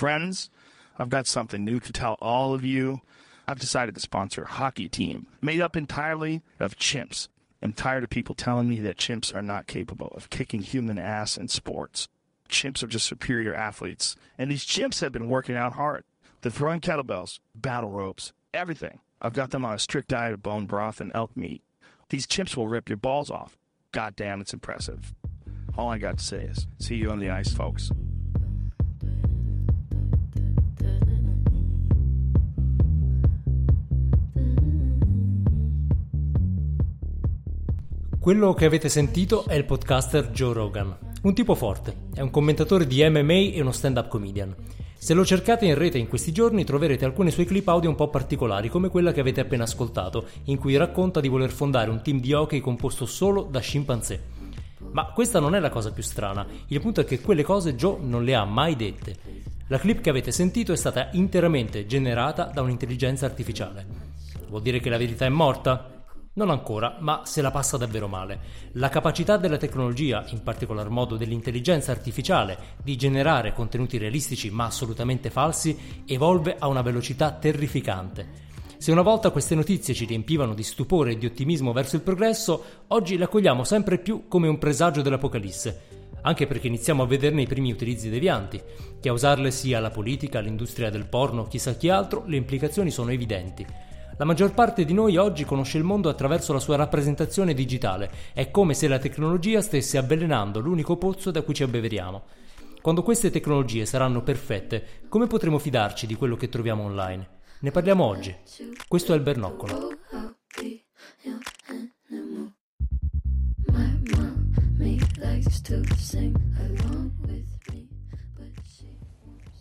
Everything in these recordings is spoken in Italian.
Friends, I've got something new to tell all of you. I've decided to sponsor a hockey team made up entirely of chimps. I'm tired of people telling me that chimps are not capable of kicking human ass in sports. Chimps are just superior athletes, and these chimps have been working out hard. They're throwing kettlebells, battle ropes, everything. I've got them on a strict diet of bone broth and elk meat. These chimps will rip your balls off. God damn, it's impressive. All I got to say is, see you on the ice, folks. Quello che avete sentito è il podcaster Joe Rogan, un tipo forte, è un commentatore di MMA e uno stand-up comedian. Se lo cercate in rete in questi giorni troverete alcune sue clip audio un po' particolari, come quella che avete appena ascoltato, in cui racconta di voler fondare un team di hockey composto solo da scimpanzé. Ma questa non è la cosa più strana, il punto è che quelle cose Joe non le ha mai dette. La clip che avete sentito è stata interamente generata da un'intelligenza artificiale. Vuol dire che la verità è morta? Non ancora, ma se la passa davvero male. La capacità della tecnologia, in particolar modo dell'intelligenza artificiale, di generare contenuti realistici ma assolutamente falsi, evolve a una velocità terrificante. Se una volta queste notizie ci riempivano di stupore e di ottimismo verso il progresso, oggi le accogliamo sempre più come un presagio dell'apocalisse. Anche perché iniziamo a vederne i primi utilizzi devianti. Che a usarle sia la politica, l'industria del porno, chissà chi altro, le implicazioni sono evidenti. La maggior parte di noi oggi conosce il mondo attraverso la sua rappresentazione digitale. È come se la tecnologia stesse avvelenando l'unico pozzo da cui ci abbeveriamo. Quando queste tecnologie saranno perfette, come potremo fidarci di quello che troviamo online? Ne parliamo oggi. Questo è il Bernoccolo.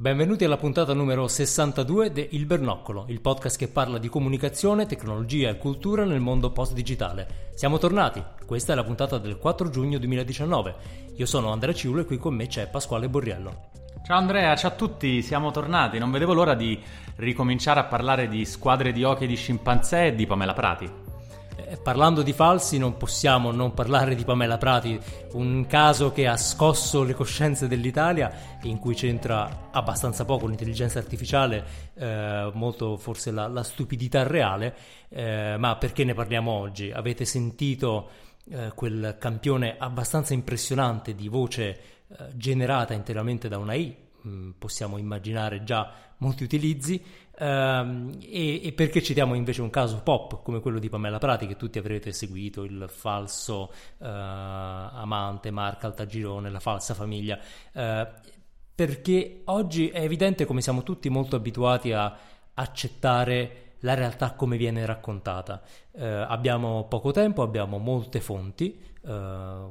Benvenuti alla puntata numero 62 di Il Bernoccolo, il podcast che parla di comunicazione, tecnologia e cultura nel mondo post-digitale. Siamo tornati, questa è la puntata del 4 giugno 2019. Io sono Andrea Ciulo e qui con me c'è Pasquale Borriello. Ciao Andrea, ciao a tutti, siamo tornati. Non vedevo l'ora di ricominciare a parlare di squadre di hockey di scimpanzé e di Pamela Prati. Eh, Parlando di falsi non possiamo non parlare di Pamela Prati, un caso che ha scosso le coscienze dell'Italia in cui c'entra abbastanza poco l'intelligenza artificiale, eh, molto forse la, la stupidità reale, eh, ma perché ne parliamo oggi? Avete sentito eh, quel campione abbastanza impressionante di voce eh, generata interamente da una I, Mm, possiamo immaginare già molti utilizzi ehm, e, e perché citiamo invece un caso pop come quello di Pamela Prati che tutti avrete seguito il falso eh, amante Marca Altagirone la falsa famiglia eh, perché oggi è evidente come siamo tutti molto abituati a accettare la realtà come viene raccontata. Eh, abbiamo poco tempo, abbiamo molte fonti, eh,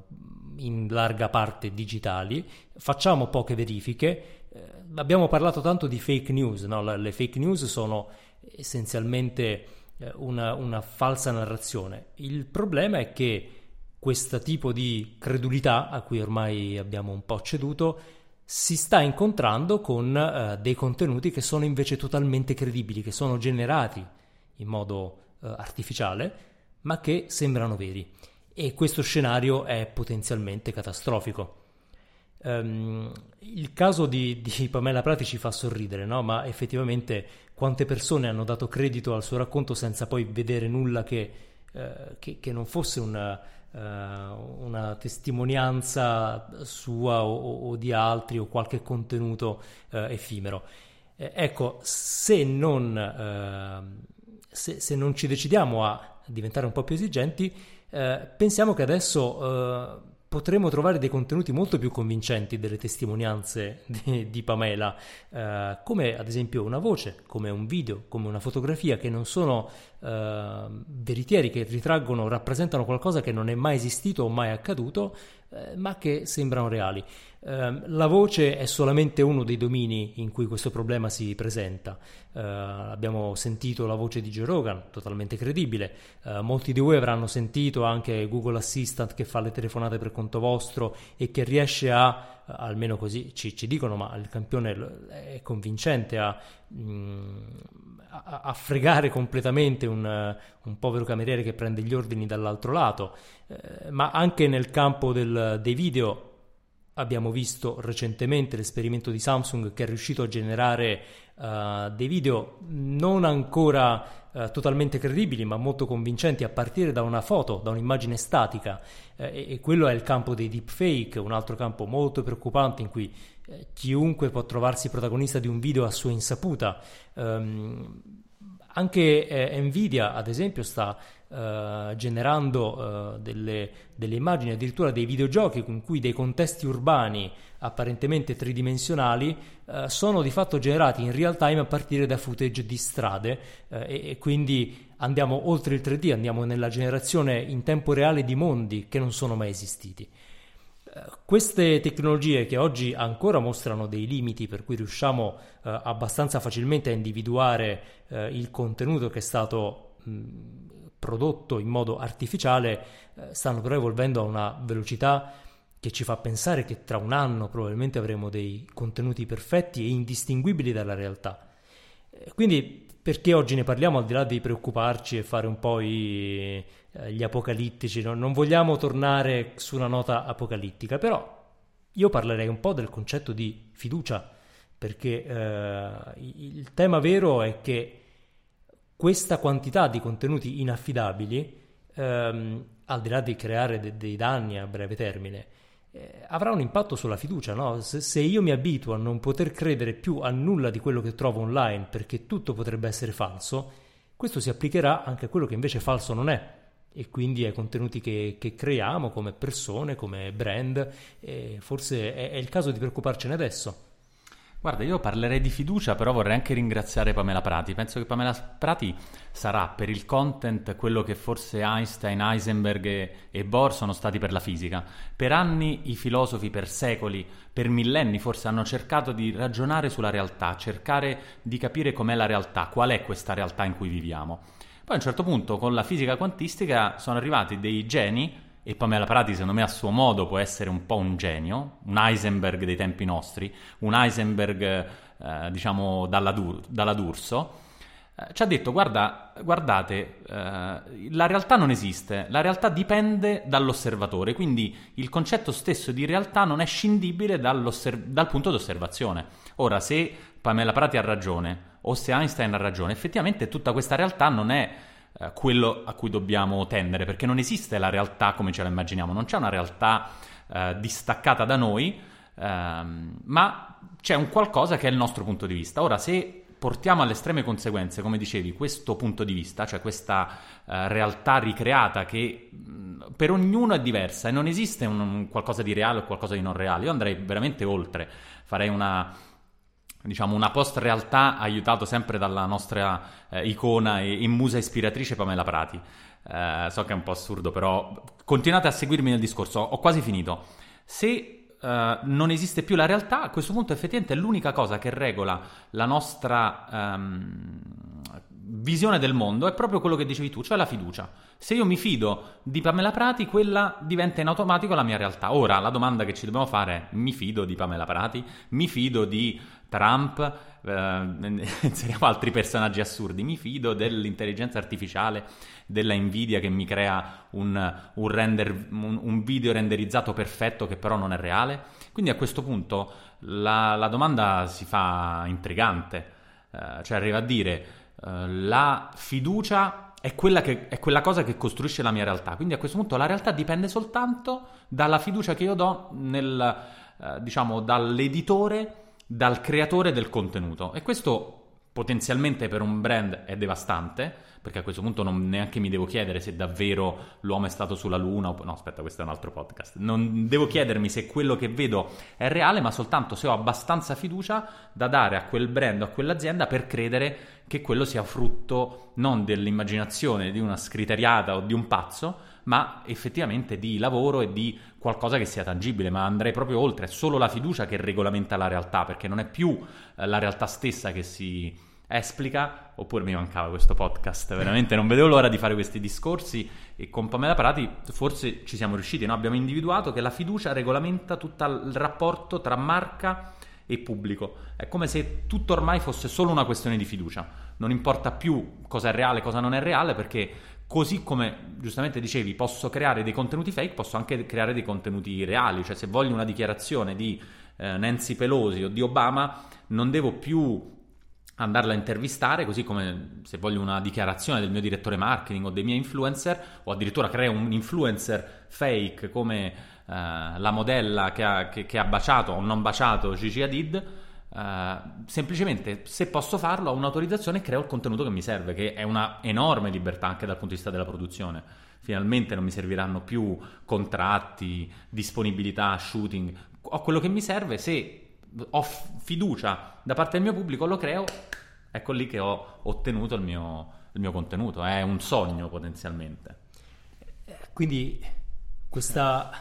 in larga parte digitali, facciamo poche verifiche. Eh, abbiamo parlato tanto di fake news, no? Le- le fake news sono essenzialmente eh, una, una falsa narrazione. Il problema è che questo tipo di credulità, a cui ormai abbiamo un po' ceduto, si sta incontrando con eh, dei contenuti che sono invece totalmente credibili, che sono generati in modo eh, artificiale, ma che sembrano veri. E questo scenario è potenzialmente catastrofico. Ehm, il caso di, di Pamela Prati ci fa sorridere, no? ma effettivamente quante persone hanno dato credito al suo racconto senza poi vedere nulla che, eh, che- che non fosse una, eh, una testimonianza sua o, o di altri o qualche contenuto eh, effimero. Eh, ecco, se non, eh, se, se non ci decidiamo a diventare un po' più esigenti, eh, pensiamo che adesso potremo trovare dei contenuti molto più convincenti delle testimonianze di, di Pamela, eh, come ad esempio una voce, come un video, come una fotografia che non sono eh, veritieri, che ritraggono, rappresentano qualcosa che non è mai esistito o mai accaduto, eh, ma che sembrano reali. Eh, la voce è solamente uno dei domini in cui questo problema si presenta. Eh, abbiamo sentito la voce di Joe Rogan, totalmente credibile. Eh, molti di voi avranno sentito anche Google Assistant che fa le telefonate per conto vostro e che riesce a, almeno così ci, ci dicono, ma il campione è convincente a... Mm, a, a, fregare completamente un, un, povero cameriere che prende gli ordini dall'altro lato, eh, ma anche nel campo del, dei video abbiamo visto recentemente l'esperimento di Samsung che è riuscito a generare uh, dei video non ancora uh, totalmente credibili ma molto convincenti a partire da una foto, da un'immagine statica eh, e, e, quello è il campo dei deepfake, un altro campo molto preoccupante in cui chiunque può trovarsi protagonista di un video a sua insaputa. Um, anche eh, Nvidia, ad esempio, sta uh, generando uh, delle, delle, immagini, addirittura dei videogiochi in cui dei contesti urbani apparentemente tridimensionali uh, sono di fatto generati in real time a partire da footage di strade e, e quindi andiamo oltre il 3D, andiamo nella generazione in tempo reale di mondi che non sono mai esistiti. Queste tecnologie che oggi ancora mostrano dei limiti per cui riusciamo eh, abbastanza facilmente a individuare eh, il contenuto che è stato mh, prodotto in modo artificiale, eh, stanno però evolvendo a una velocità che ci fa pensare che tra un anno probabilmente avremo dei contenuti perfetti e indistinguibili dalla realtà. Eh, quindi perché oggi ne parliamo al di là di preoccuparci e fare un po' i, eh, gli apocalittici, no? non vogliamo tornare su una nota apocalittica, però io parlerei un po' del concetto di fiducia, perché eh, il tema vero è che questa quantità di contenuti inaffidabili, ehm, al di là di creare de- dei danni a breve termine, eh, avrà un impatto sulla fiducia. No? Se, se, io mi abituo a non poter credere più a nulla di quello che trovo online perché tutto potrebbe essere falso, questo si applicherà anche a quello che invece falso non è e quindi ai contenuti che, che creiamo come persone, come brand, e forse è, è il caso di preoccuparcene adesso. Guarda, io parlerei di fiducia, però vorrei anche ringraziare Pamela Prati. Penso che Pamela Prati sarà per il content quello che forse Einstein, Heisenberg e, e, Bohr sono stati per la fisica. Per anni i filosofi, per secoli, per millenni forse hanno cercato di ragionare sulla realtà, cercare di capire com'è la realtà, qual è questa realtà in cui viviamo. Poi a un certo punto con la fisica quantistica sono arrivati dei geni e Pamela Prati secondo me a suo modo può essere un po' un genio, un Heisenberg dei tempi nostri, un Heisenberg eh, diciamo dalla, Dur- dalla D'Urso, eh, ci ha detto guarda, guardate, eh, la realtà non esiste, la realtà dipende dall'osservatore, quindi il concetto stesso di realtà non è scindibile dal punto d'osservazione. Ora, se Pamela Prati ha ragione o se Einstein ha ragione, effettivamente tutta questa realtà non è eh, quello a cui dobbiamo tendere, perché non esiste la realtà come ce la immaginiamo, non c'è una realtà eh, distaccata da noi, ehm, ma c'è un qualcosa che è il nostro punto di vista. Ora, se portiamo alle estreme conseguenze, come dicevi, questo punto di vista, cioè questa uh, realtà ricreata che mh, per ognuno è diversa e non esiste un, un qualcosa di reale o qualcosa di non reale, io andrei veramente oltre, farei una, diciamo, una post-realtà aiutato sempre dalla nostra eh, icona e, e, musa ispiratrice Pamela Prati. Eh, so che è un po' assurdo, però continuate a seguirmi nel discorso, ho quasi finito. Se Uh, non esiste più la realtà, a questo punto effettivamente l'unica cosa che regola la nostra um, visione del mondo è proprio quello che dicevi tu, cioè la fiducia. Se io mi fido di Pamela Prati, quella diventa in automatico la mia realtà. Ora la domanda che ci dobbiamo fare è: mi fido di Pamela Prati? Mi fido di Trump? Eh, inseriamo altri personaggi assurdi. Mi fido dell'intelligenza artificiale, della Nvidia che mi crea un, un, render, un, un video renderizzato perfetto che però non è reale. Quindi a questo punto la, la domanda si fa intrigante, eh, cioè arriva a dire eh, la fiducia è quella, che, è quella, cosa che costruisce la mia realtà. Quindi a questo punto la realtà dipende soltanto dalla fiducia che io do nel, uh, diciamo, dall'editore, dal creatore del contenuto. E questo potenzialmente per un brand è devastante, perché a questo punto non neanche mi devo chiedere se davvero l'uomo è stato sulla Luna o... No, aspetta, questo è un altro podcast. Non devo chiedermi se quello che vedo è reale, ma soltanto se ho abbastanza fiducia da dare a quel brand o a quell'azienda per credere che quello sia frutto non dell'immaginazione di una scriteriata o di un pazzo, ma effettivamente di lavoro e di qualcosa che sia tangibile, ma andrei proprio oltre, è solo la fiducia che regolamenta la realtà, perché non è più eh, la realtà stessa che si esplica, oppure mi mancava questo podcast, veramente non vedevo l'ora di fare questi discorsi e con Pamela Prati forse ci siamo riusciti, no? abbiamo individuato che la fiducia regolamenta tutto il rapporto tra marca e pubblico, è come se tutto ormai fosse solo una questione di fiducia, non importa più cosa è reale, cosa non è reale, perché così come giustamente dicevi posso creare dei contenuti fake, posso anche creare dei contenuti reali, cioè se voglio una dichiarazione di eh, Nancy Pelosi o di Obama non devo più andarla a intervistare, così come se voglio una dichiarazione del mio direttore marketing o dei miei influencer, o addirittura creo un influencer fake come eh, la modella che ha, che, che ha, baciato o non baciato Gigi Hadid, eh, semplicemente se posso farlo ho un'autorizzazione e creo il contenuto che mi serve, che è una enorme libertà anche dal punto di vista della produzione. Finalmente non mi serviranno più contratti, disponibilità, shooting, ho quello che mi serve se ho fiducia da parte del mio pubblico, lo creo, ecco lì che ho ottenuto il mio, il mio contenuto, è un sogno potenzialmente. Quindi questa,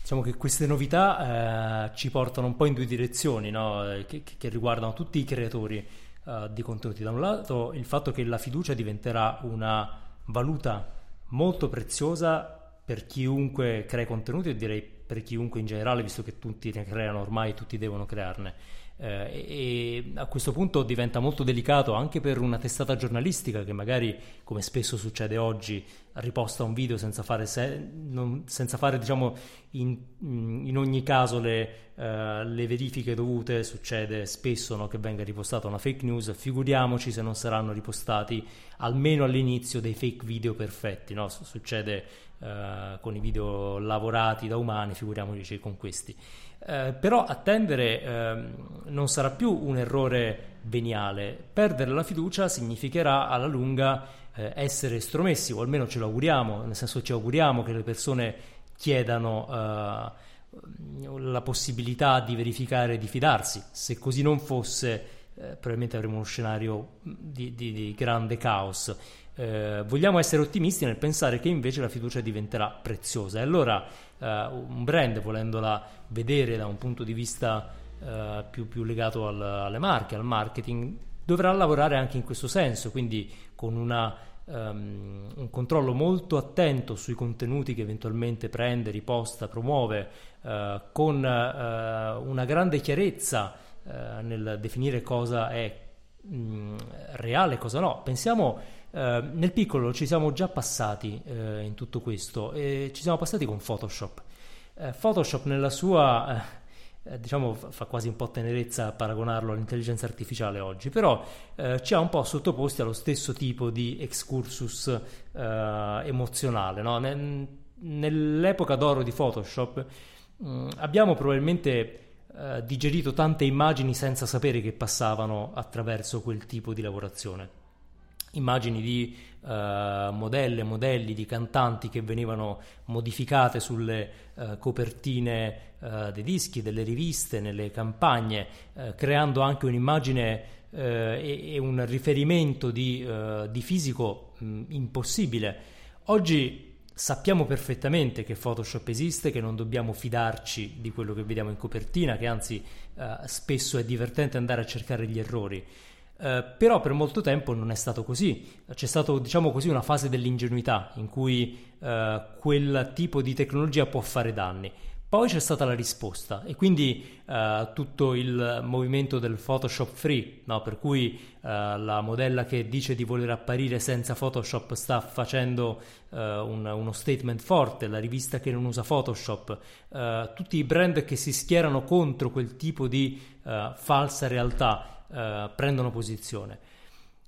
diciamo queste novità eh, ci portano un po' in due direzioni, no? che, che, riguardano tutti i creatori eh, di contenuti. Da un lato il fatto che la fiducia diventerà una valuta molto preziosa per chiunque crea contenuti e direi per chiunque in generale, visto che tutti ne creano ormai, tutti devono crearne. Eh, e a questo punto diventa molto delicato anche per una testata giornalistica che magari, come spesso succede oggi, riposta un video senza fare, se, non, senza fare diciamo, in, in, ogni caso le, uh, le, verifiche dovute, succede spesso no, che venga ripostata una fake news, figuriamoci se non saranno ripostati almeno all'inizio dei fake video perfetti, no? succede uh, con i video lavorati da umani, figuriamoci con questi. Uh, però attendere uh, non sarà più un errore veniale, perdere la fiducia significherà alla lunga eh, essere estromessi, o almeno ce lo auguriamo, nel senso ci auguriamo che le persone chiedano uh, la possibilità di verificare di fidarsi. Se così non fosse, eh, probabilmente avremo uno scenario di, di, di grande caos. Eh, vogliamo essere ottimisti nel pensare che invece la fiducia diventerà preziosa e allora eh, un brand volendola vedere da un punto di vista eh, più, più, legato al, alle marche, al marketing, dovrà lavorare anche in questo senso, quindi con una, um, un controllo molto attento sui contenuti che eventualmente prende, riposta, promuove, uh, con uh, una grande chiarezza uh, nel definire cosa è mh, reale e cosa no. Pensiamo nel piccolo ci siamo già passati in tutto questo e ci siamo passati con Photoshop. Photoshop nella sua eh, diciamo fa quasi un po' tenerezza paragonarlo all'intelligenza artificiale oggi, però eh, ci ha un po' sottoposti allo stesso tipo di excursus eh, emozionale. No? nell'epoca d'oro di Photoshop mh, mm, abbiamo probabilmente eh, digerito tante immagini senza sapere che passavano attraverso quel tipo di lavorazione immagini di uh, modelle, modelli di cantanti che venivano modificate sulle uh, copertine uh, dei dischi, delle riviste, nelle campagne, creando anche un'immagine e, e, un riferimento di, di fisico mh, impossibile. Oggi sappiamo perfettamente che Photoshop esiste, che non dobbiamo fidarci di quello che vediamo in copertina, che anzi spesso è divertente andare a cercare gli errori. Eh, però per molto tempo non è stato così. C'è stata, diciamo così, una fase dell'ingenuità in cui uh, quel tipo di tecnologia può fare danni. Poi c'è stata la risposta e quindi uh, tutto il movimento del Photoshop free, no? per cui la modella che dice di voler apparire senza Photoshop sta facendo un, uno statement forte, la rivista che non usa Photoshop, tutti i brand che si schierano contro quel tipo di falsa realtà eh, prendono posizione.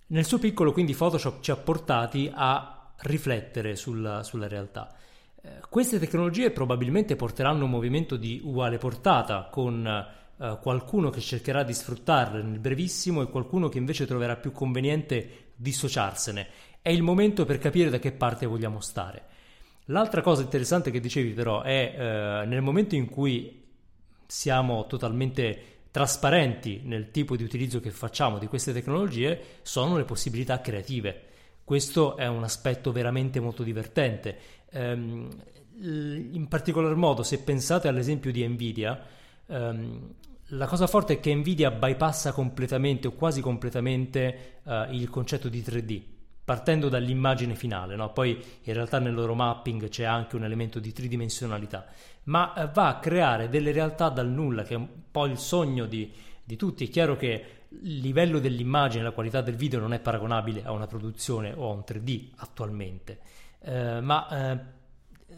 Nel suo piccolo quindi Photoshop ci ha portati a riflettere sulla, sulla realtà. Eh, queste tecnologie probabilmente porteranno un movimento di uguale portata con eh, qualcuno che cercherà di sfruttarle nel brevissimo e qualcuno che invece troverà più conveniente dissociarsene. È il momento per capire da che parte vogliamo stare. L'altra cosa interessante che dicevi però è eh, nel momento in cui siamo totalmente trasparenti nel tipo di utilizzo che facciamo di queste tecnologie sono le possibilità creative. Questo è un aspetto veramente molto divertente. Ehm, in particolar modo, se pensate all'esempio di Nvidia, ehm, la cosa forte è che Nvidia bypassa completamente o quasi completamente eh, il concetto di 3D, partendo dall'immagine finale. No? Poi in realtà nel loro mapping c'è anche un elemento di tridimensionalità, ma eh, va a creare delle realtà dal nulla, che è un po' il sogno di, di tutti. È chiaro che il livello dell'immagine, la qualità del video non è paragonabile a una produzione o a un 3D attualmente, eh, ma eh,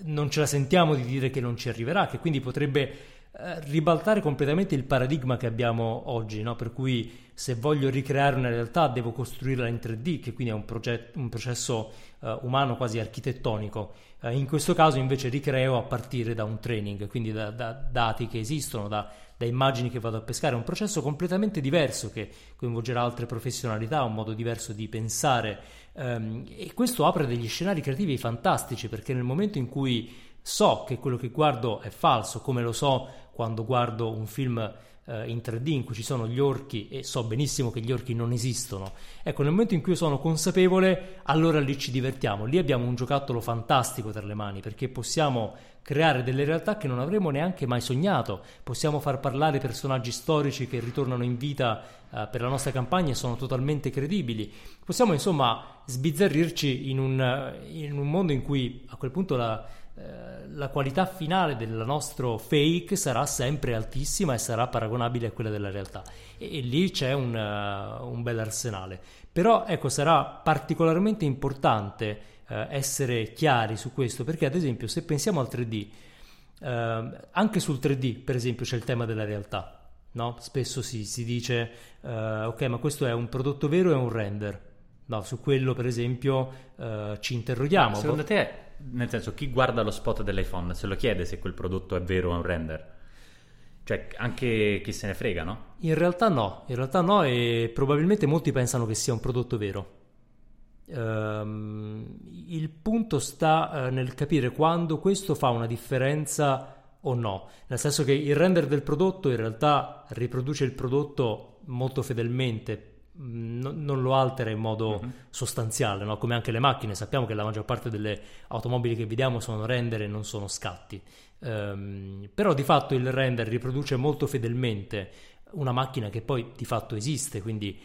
non ce la sentiamo di dire che non ci arriverà, che quindi potrebbe eh, ribaltare completamente il paradigma che abbiamo oggi, no? per cui se voglio ricreare una realtà devo costruirla in 3D, che quindi è un, proget- un processo uh, umano quasi architettonico. Uh, in questo caso invece ricreo a partire da un training, quindi da, da dati che esistono, da, da, immagini che vado a pescare, è un processo completamente diverso che coinvolgerà altre professionalità, un modo diverso di pensare um, e questo apre degli scenari creativi fantastici perché nel momento in cui so che quello che guardo è falso, come lo so quando guardo un film eh, in 3D in cui ci sono gli orchi e so benissimo che gli orchi non esistono. Ecco, nel momento in cui io sono consapevole, allora lì ci divertiamo. Lì abbiamo un giocattolo fantastico tra le mani perché possiamo creare delle realtà che non avremmo neanche mai sognato. Possiamo far parlare personaggi storici che ritornano in vita eh, per la nostra campagna e sono totalmente credibili. Possiamo insomma sbizzarrirci in un, in un mondo in cui a quel punto la eh, la qualità finale del nostro fake sarà sempre altissima e sarà paragonabile a quella della realtà. E, e lì c'è un, uh, un bel arsenale. Però ecco, sarà particolarmente importante uh, essere chiari su questo, perché ad esempio se pensiamo al 3D, uh, anche sul 3D per esempio c'è il tema della realtà. No? Spesso si, si dice, ok, ma questo è un prodotto vero è un render? No, su quello per esempio ci interroghiamo. Secondo te nel senso, chi guarda lo spot dell'iPhone se lo chiede se quel prodotto è vero o un render? Cioè, anche chi se ne frega, no? In realtà no, in realtà no e probabilmente molti pensano che sia un prodotto vero. Um, il punto sta uh, nel capire quando questo fa una differenza o no, nel senso che il render del prodotto in realtà riproduce il prodotto molto fedelmente no, non lo altera in modo uh-huh. sostanziale, no? come anche le macchine. Sappiamo che la maggior parte delle automobili che vediamo sono render e non sono scatti. Um, però di fatto il render riproduce molto fedelmente una macchina che poi di fatto esiste, quindi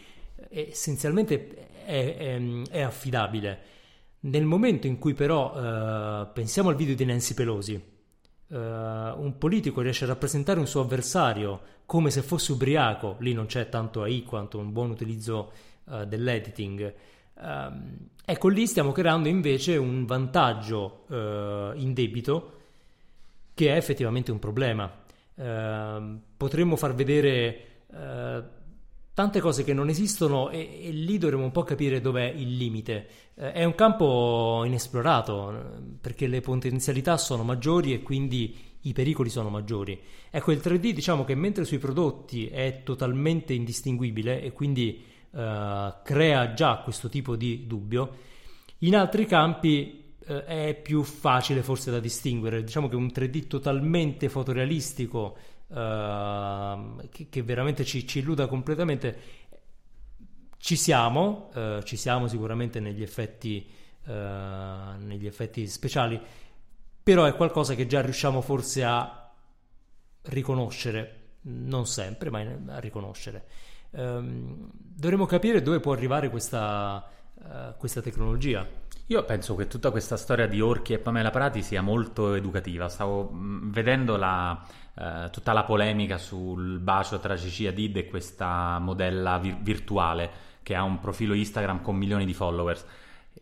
essenzialmente è, è, è affidabile. Nel momento in cui però uh, pensiamo al video di Nancy Pelosi, uh, un politico riesce a rappresentare un suo avversario come se fosse ubriaco, lì non c'è tanto AI quanto un buon utilizzo uh, dell'editing. Um, ecco, lì stiamo creando invece un vantaggio uh, in debito che è effettivamente un problema. Uh, potremmo far vedere tante cose che non esistono e, e, lì dovremo un po' capire dov'è il limite. Eh, è un campo inesplorato perché le potenzialità sono maggiori e quindi i pericoli sono maggiori. Ecco, il 3D diciamo che mentre sui prodotti è totalmente indistinguibile e quindi eh, crea già questo tipo di dubbio, in altri campi eh, è più facile forse da distinguere. Diciamo che un 3D totalmente fotorealistico uh, che, che, veramente ci, ci, illuda completamente. Ci siamo, uh, ci siamo sicuramente negli effetti, uh, negli effetti speciali, però è qualcosa che già riusciamo forse a riconoscere, non sempre, ma a riconoscere. Um, dovremmo capire dove può arrivare questa, questa tecnologia. Io penso che tutta questa storia di Orchi e Pamela Prati sia molto educativa. Stavo mh, vedendo la, eh, tutta la polemica sul bacio tra Cici Hadid e questa modella vir- virtuale che ha un profilo Instagram con milioni di followers.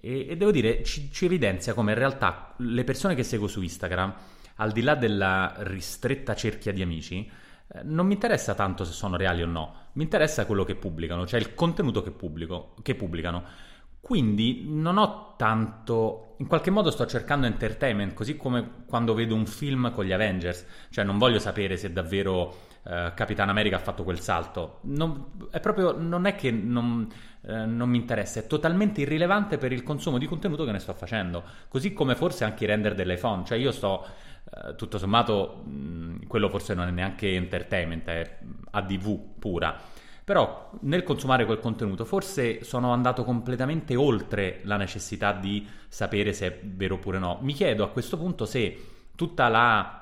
E, e devo dire, ci, ci, evidenzia come in realtà le persone che seguo su Instagram, al di là della ristretta cerchia di amici, eh, non mi interessa tanto se sono reali o no, mi interessa quello che pubblicano, cioè il contenuto che, pubblico, che pubblicano. Quindi non ho tanto, in qualche modo sto cercando entertainment, così come quando vedo un film con gli Avengers, cioè non voglio sapere se davvero eh, Capitan America ha fatto quel salto, non, è proprio, non è che non, eh, non, mi interessa, è totalmente irrilevante per il consumo di contenuto che ne sto facendo, così come forse anche i render dell'iPhone, cioè io sto, eh, tutto sommato, mh, quello forse non è neanche entertainment, è ADV pura Però nel consumare quel contenuto forse sono andato completamente oltre la necessità di sapere se è vero oppure no. Mi chiedo a questo punto se tutta la...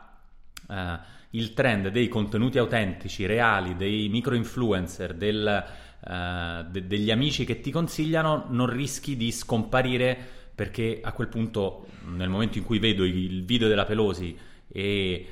Uh, il trend dei contenuti autentici, reali, dei micro influencer, del, uh, de- degli amici che ti consigliano, non rischi di scomparire perché a quel punto, nel momento in cui vedo il video della Pelosi e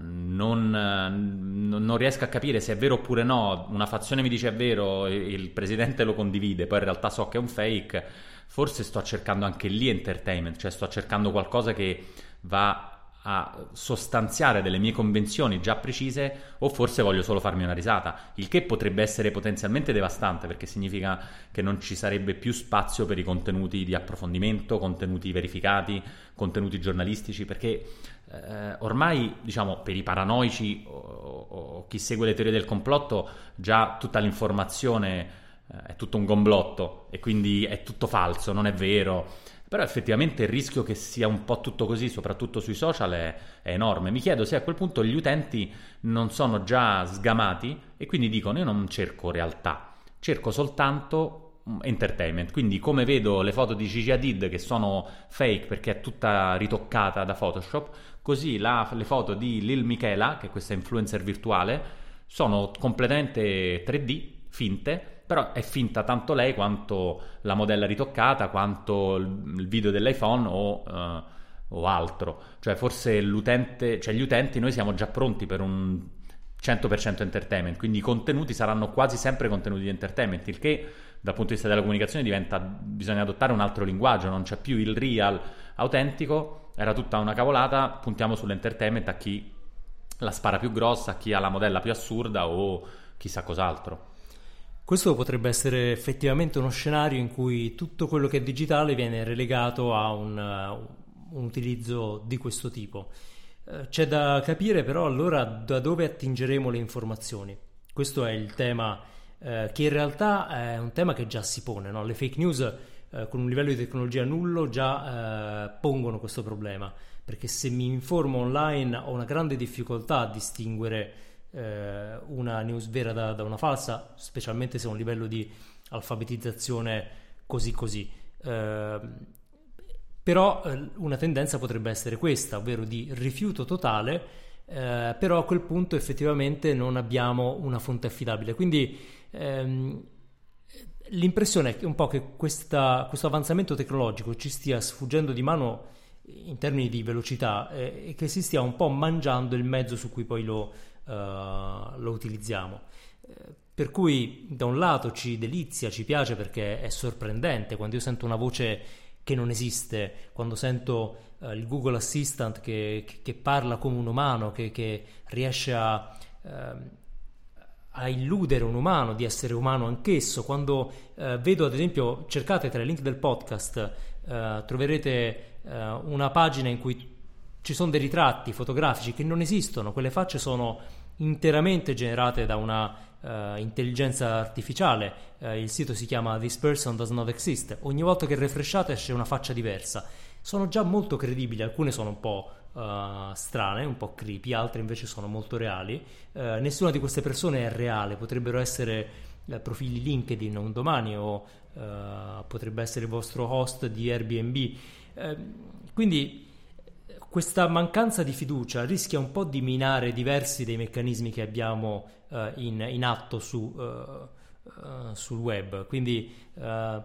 non, non, riesco a capire se è vero oppure no. Una fazione mi dice è vero, il presidente lo condivide, poi in realtà so che è un fake. Forse sto cercando anche lì entertainment, cioè sto cercando qualcosa che va a sostanziare delle mie convenzioni già precise o forse voglio solo farmi una risata, il che potrebbe essere potenzialmente devastante perché significa che non ci sarebbe più spazio per i contenuti di approfondimento, contenuti verificati, contenuti giornalistici, perché eh, ormai diciamo per i paranoici o, o, chi segue le teorie del complotto già tutta l'informazione eh, è tutto un gomblotto e quindi è tutto falso, non è vero però effettivamente il rischio che sia un po' tutto così, soprattutto sui social, è, è, enorme. Mi chiedo se a quel punto gli utenti non sono già sgamati e quindi dicono io non cerco realtà, cerco soltanto mm, entertainment. Quindi come vedo le foto di Gigi Hadid che sono fake perché è tutta ritoccata da Photoshop, così la, le foto di Lil Michela, che è questa influencer virtuale, sono completamente 3D, finte, però è finta tanto lei quanto la modella ritoccata, quanto il video dell'iPhone o, uh, o altro. Cioè forse cioè gli utenti, noi siamo già pronti per un 100% entertainment, quindi i contenuti saranno quasi sempre contenuti di entertainment, il che dal punto di vista della comunicazione diventa, bisogna adottare un altro linguaggio, non c'è più il real autentico, era tutta una cavolata, puntiamo sull'entertainment a chi la spara più grossa, a chi ha la modella più assurda o chissà cos'altro. Questo potrebbe essere effettivamente uno scenario in cui tutto quello che è digitale viene relegato a un, uh, un utilizzo di questo tipo. Uh, c'è da capire però allora da dove attingeremo le informazioni. Questo è il tema uh, che in realtà è un tema che già si pone. No? Le fake news con un livello di tecnologia nullo già pongono questo problema, perché se mi informo online ho una grande difficoltà a distinguere eh, una news vera da, da, una falsa, specialmente se ha un livello di alfabetizzazione così così. Eh, però eh, una tendenza potrebbe essere questa, ovvero di rifiuto totale, eh, però a quel punto effettivamente non abbiamo una fonte affidabile. Quindi ehm, l'impressione è un po' che questa, questo avanzamento tecnologico ci stia sfuggendo di mano in termini di velocità eh, e che si stia un po' mangiando il mezzo su cui poi lo, uh, lo utilizziamo. Eh, per cui da un lato ci delizia, ci piace perché è sorprendente quando io sento una voce che non esiste, quando sento uh, il Google Assistant che, che, che, parla come un umano, che, che riesce a, uh, a, illudere un umano di essere umano anch'esso, quando uh, vedo ad esempio, cercate tra i link del podcast, troverete una pagina in cui ci sono dei ritratti fotografici che non esistono, quelle facce sono interamente generate da una uh, intelligenza artificiale. Uh, il sito si chiama This Person Does Not Exist. Ogni volta che refresciate esce una faccia diversa. Sono già molto credibili, alcune sono un po' uh, strane, un po' creepy, altre invece sono molto reali. nessuna di queste persone è reale, potrebbero essere profili LinkedIn un domani o potrebbe essere il vostro host di Airbnb. quindi questa mancanza di fiducia rischia un po' di minare diversi dei meccanismi che abbiamo uh, in, in, atto su, uh, uh, sul web. Quindi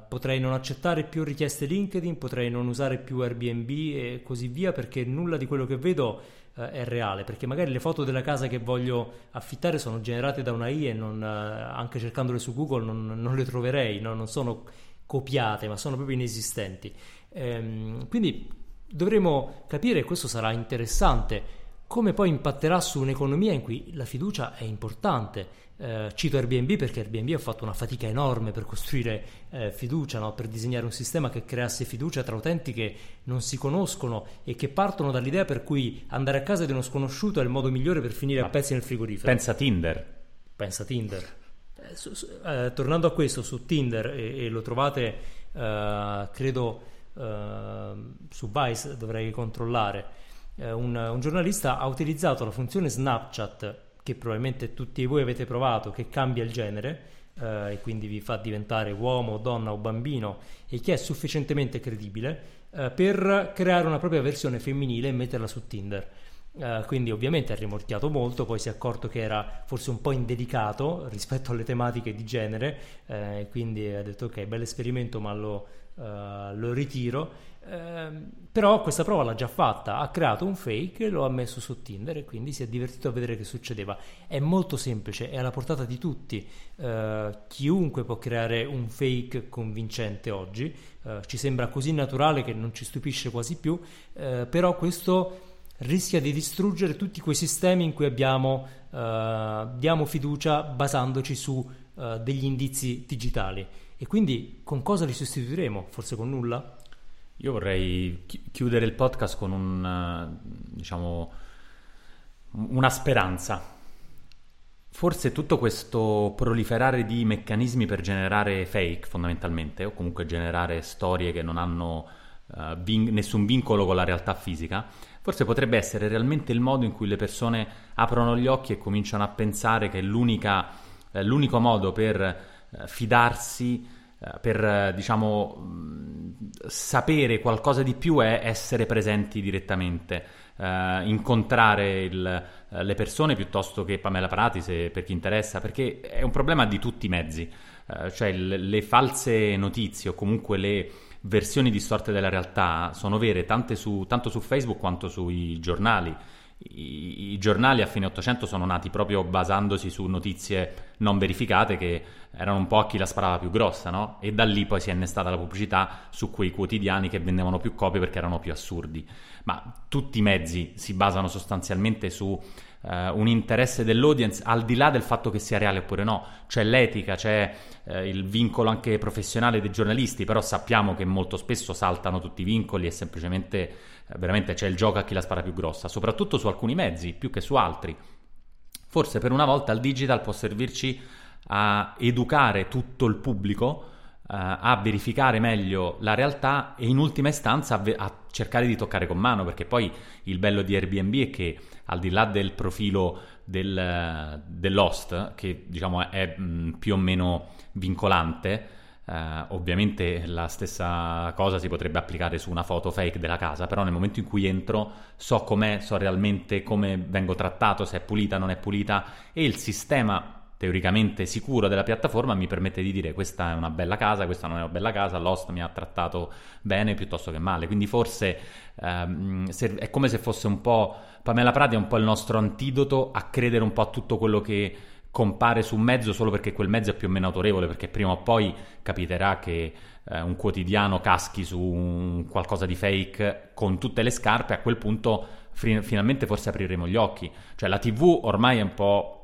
potrei non accettare più richieste LinkedIn, potrei non usare più Airbnb e così via perché nulla di quello che vedo è reale. Perché magari le foto della casa che voglio affittare sono generate da una I e non, anche cercandole su Google non, non le troverei, no? non sono copiate ma sono proprio inesistenti. Ehm, quindi dovremo capire, questo sarà interessante, come poi impatterà su un'economia in cui la fiducia è importante. Eh, cito Airbnb perché Airbnb ha fatto una fatica enorme per costruire eh, fiducia, no? per disegnare un sistema che creasse fiducia tra utenti che non si conoscono e che partono dall'idea per cui andare a casa di uno sconosciuto è il modo migliore per finire Ma a pezzi nel frigorifero. Pensa Tinder. Pensa Tinder. Eh, su, su, eh, tornando a questo, su Tinder, e, e lo trovate, eh, credo Ehm, su Vice dovrei controllare, uh, un, un, giornalista ha utilizzato la funzione Snapchat che probabilmente tutti voi avete provato, che cambia il genere eh, e quindi vi fa diventare uomo, donna o bambino e che è sufficientemente credibile eh, per creare una propria versione femminile e metterla su Tinder. Uh, quindi ovviamente ha rimorchiato molto, poi si è accorto che era forse un po' indelicato rispetto alle tematiche di genere, eh, quindi ha detto ok, bel esperimento ma lo, uh, lo ritiro. Uh, però questa prova l'ha già fatta, ha creato un fake, lo ha messo su Tinder e quindi si è divertito a vedere che succedeva. È molto semplice, è alla portata di tutti. chiunque può creare un fake convincente oggi, ci sembra così naturale che non ci stupisce quasi più, però questo rischia di distruggere tutti quei sistemi in cui abbiamo, uh, diamo fiducia basandoci su uh, degli indizi digitali. E quindi con cosa li sostituiremo? Forse con nulla? Io vorrei chi- chiudere il podcast con un, uh, diciamo, una speranza. Forse tutto questo proliferare di meccanismi per generare fake, fondamentalmente, o comunque generare storie che non hanno vin- nessun vincolo con la realtà fisica, Forse potrebbe essere realmente il modo in cui le persone aprono gli occhi e cominciano a pensare che eh, l'unico modo per eh, fidarsi, eh, per eh, diciamo mh, sapere qualcosa di più è essere presenti direttamente, eh, incontrare il, eh, le persone piuttosto che Pamela Prati, se, per chi interessa, perché è un problema di tutti i mezzi, cioè le, le false notizie o comunque le versioni distorte della realtà sono vere su, tanto su Facebook quanto sui giornali. I, I, giornali a fine Ottocento sono nati proprio basandosi su notizie non verificate che erano un po' a chi la sparava più grossa, no? E da lì poi si è innestata la pubblicità su quei quotidiani che vendevano più copie perché erano più assurdi. Ma tutti i mezzi si basano sostanzialmente su Uh, un interesse dell'audience al di là del fatto che sia reale oppure no. C'è l'etica, c'è uh, il vincolo anche professionale dei giornalisti, però sappiamo che molto spesso saltano tutti i vincoli e semplicemente uh, veramente c'è il gioco a chi la spara più grossa, soprattutto su alcuni mezzi più che su altri. Forse per una volta il digital può servirci a educare tutto il pubblico a verificare meglio la realtà e in ultima istanza a, ve- a cercare di toccare con mano, perché poi il bello di Airbnb è che al di là del profilo del, dell'host, che diciamo è mh, più o meno vincolante, Uh, ovviamente la stessa cosa si potrebbe applicare su una foto fake della casa, però nel momento in cui entro so com'è, so realmente come vengo trattato, se è pulita, non è pulita e il sistema teoricamente sicuro della piattaforma mi permette di dire questa è una bella casa, questa non è una bella casa, l'host mi ha trattato bene piuttosto che male. Quindi forse ehm, è come se fosse un po' Pamela Prati è un po' il nostro antidoto a credere un po' a tutto quello che compare su un mezzo solo perché quel mezzo è più o meno autorevole, perché prima o poi capiterà che eh, un quotidiano caschi su qualcosa di fake con tutte le scarpe, a quel punto fi- finalmente forse apriremo gli occhi. Cioè la TV ormai è un po'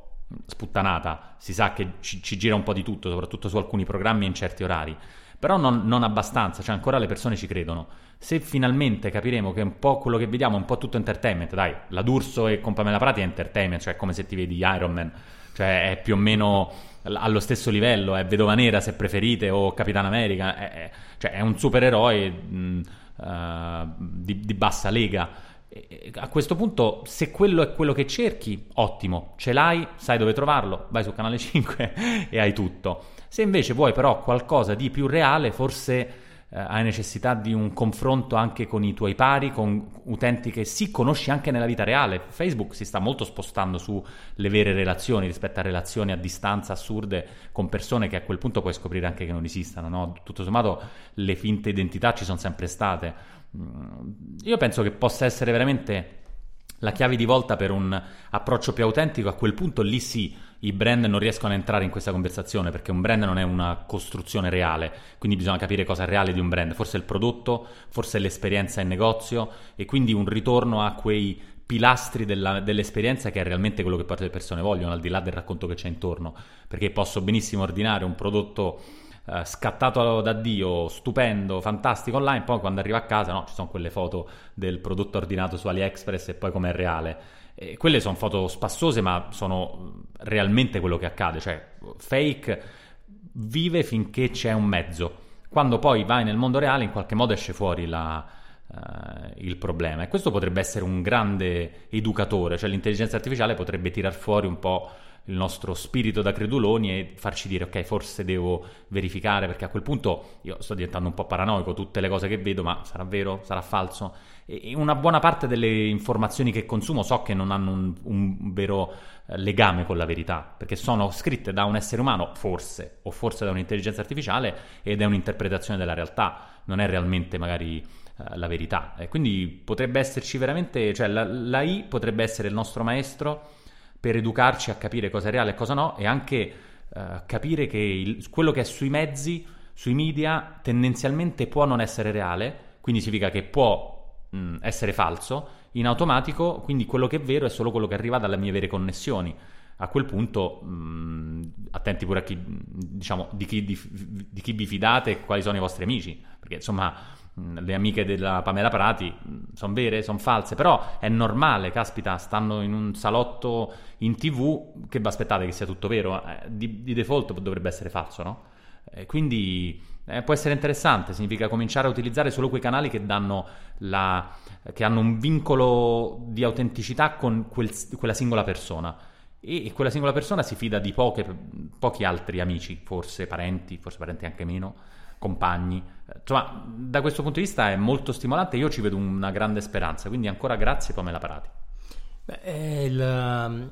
sputtanata, si sa che ci, ci, gira un po' di tutto, soprattutto su alcuni programmi in certi orari, però non, non, abbastanza, cioè ancora le persone ci credono. Se finalmente capiremo che un po' quello che vediamo è un po' tutto entertainment, dai, la D'Urso e con Pamela Prati è entertainment, cioè come se ti vedi Iron Man, cioè è più o meno allo stesso livello, è Vedova Nera se preferite o Capitan America, è, è, cioè è un supereroe mh, uh, di, di bassa lega a questo punto, se quello è quello che cerchi, ottimo, ce l'hai, sai dove trovarlo, vai su canale 5 e hai tutto. Se invece vuoi però qualcosa di più reale, forse eh, hai necessità di un confronto anche con i tuoi pari, con utenti che sì conosci anche nella vita reale. Facebook si sta molto spostando sulle vere relazioni rispetto a relazioni a distanza assurde con persone che a quel punto puoi scoprire anche che non esistano. No? Tutto sommato le finte identità ci sono sempre state io penso che possa essere veramente la chiave di volta per un approccio più autentico. A quel punto lì sì, i brand non riescono a entrare in questa conversazione perché un brand non è una costruzione reale, quindi bisogna capire cosa è reale di un brand, forse il prodotto, forse l'esperienza in negozio e quindi un ritorno a quei pilastri della, dell'esperienza che è realmente quello che poi le persone vogliono, al di là del racconto che c'è intorno, perché posso benissimo ordinare un prodotto eh, scattato da Dio, stupendo, fantastico online, poi quando arriva a casa no, ci sono quelle foto del prodotto ordinato su AliExpress e poi com'è reale. E quelle sono foto spassose, ma sono realmente quello che accade, cioè fake vive finché c'è un mezzo. Quando poi vai nel mondo reale, in qualche modo esce fuori la, uh, il problema. E questo potrebbe essere un grande educatore, cioè l'intelligenza artificiale potrebbe tirar fuori un po' il nostro spirito da creduloni e farci dire ok forse devo verificare perché a quel punto io sto diventando un po' paranoico tutte le cose che vedo ma sarà vero, sarà falso? E una buona parte delle informazioni che consumo so che non hanno un, un vero eh, legame con la verità perché sono scritte da un essere umano forse o forse da un'intelligenza artificiale ed è un'interpretazione della realtà non è realmente magari eh, la verità. E quindi potrebbe esserci veramente cioè la, l'AI potrebbe essere il nostro maestro per educarci a capire cosa è reale e cosa no e anche uh, capire che il, quello che è sui mezzi, sui media, tendenzialmente può non essere reale, quindi significa che può mh, essere falso in automatico, quindi quello che è vero è solo quello che arriva dalle mie vere connessioni. A quel punto, mh, attenti pure a chi, diciamo, di chi, di, di chi vi fidate e quali sono i vostri amici, perché insomma Mm, le amiche della Pamela Prati mm, sono vere, sono false, però è normale, caspita, stanno in un salotto in tv, che vi aspettate che sia tutto vero? Eh, di, di, default dovrebbe essere falso, no? Eh, quindi eh, può essere interessante, significa cominciare a utilizzare solo quei canali che, la, che hanno un vincolo di autenticità con quel, quella singola persona e quella singola persona si fida di poche, pochi altri amici, forse parenti, forse parenti anche meno, compagni. Insomma, da questo punto di vista è molto stimolante, io ci vedo una grande speranza, quindi ancora grazie Pamela Parati. Beh, il, um,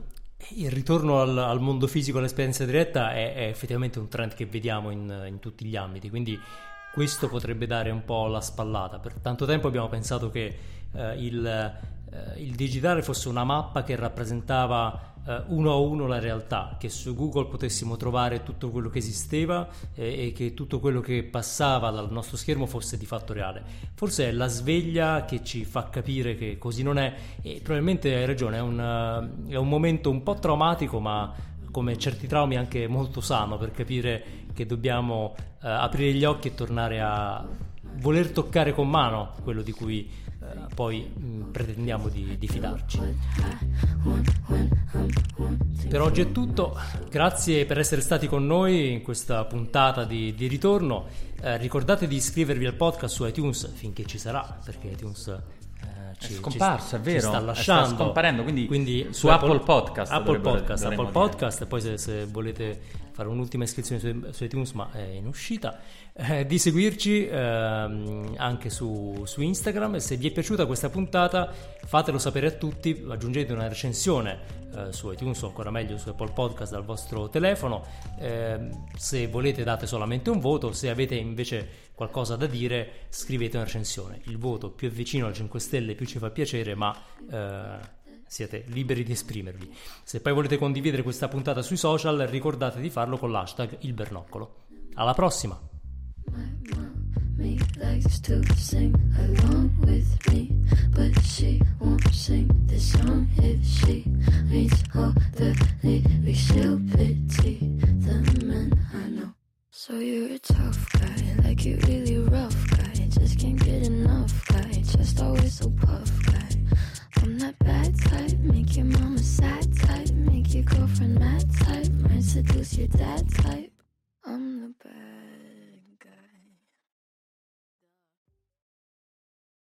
il, ritorno al, al, mondo fisico, all'esperienza diretta è, è, effettivamente un trend che vediamo in, in tutti gli ambiti, quindi questo potrebbe dare un po' la spallata. Per tanto tempo abbiamo pensato che eh, il, eh, il digitale fosse una mappa che rappresentava eh, uno a uno la realtà, che su Google potessimo trovare tutto quello che esisteva eh, e che tutto quello che passava dal nostro schermo fosse di fatto reale. Forse è la sveglia che ci fa capire che così non è e probabilmente hai ragione, è un, è un momento un po' traumatico ma come certi traumi anche molto sano per capire che dobbiamo uh, aprire gli occhi e tornare a voler toccare con mano quello di cui uh, poi mh, mm, pretendiamo di, di, fidarci. Per oggi è tutto, grazie per essere stati con noi in questa puntata di, di ritorno. Uh, ricordate di iscrivervi al podcast su iTunes finché ci sarà, perché iTunes ci, è scomparso, ci, è vero. sta lasciando. Sta scomparendo, quindi, quindi su, Apple, Apple, Podcast. Apple Podcast, Apple Podcast, e poi se, se, volete fare un'ultima iscrizione su, su iTunes, ma è in uscita, eh, di seguirci ehm, anche su, su, Instagram. Se vi è piaciuta questa puntata, fatelo sapere a tutti, aggiungete una recensione eh, su iTunes o ancora meglio su Apple Podcast dal vostro telefono. Eh, se volete date solamente un voto, se avete invece qualcosa da dire, scrivete una recensione. Il voto più è vicino al 5 Stelle più ci fa piacere, ma eh, siete liberi di esprimervi. Se poi volete condividere questa puntata sui social, ricordate di farlo con l'hashtag il bernoccolo. Alla prossima! likes to sing along with me, but she won't sing this song if she reads all the lyrics. She'll pity the men I know. So you're a tough guy, like really rough guy. Just can't get enough guy. Just always so puff guy. I'm that bad type, make your mama sad type, make your girlfriend mad type, might seduce your dad type. I'm the bad.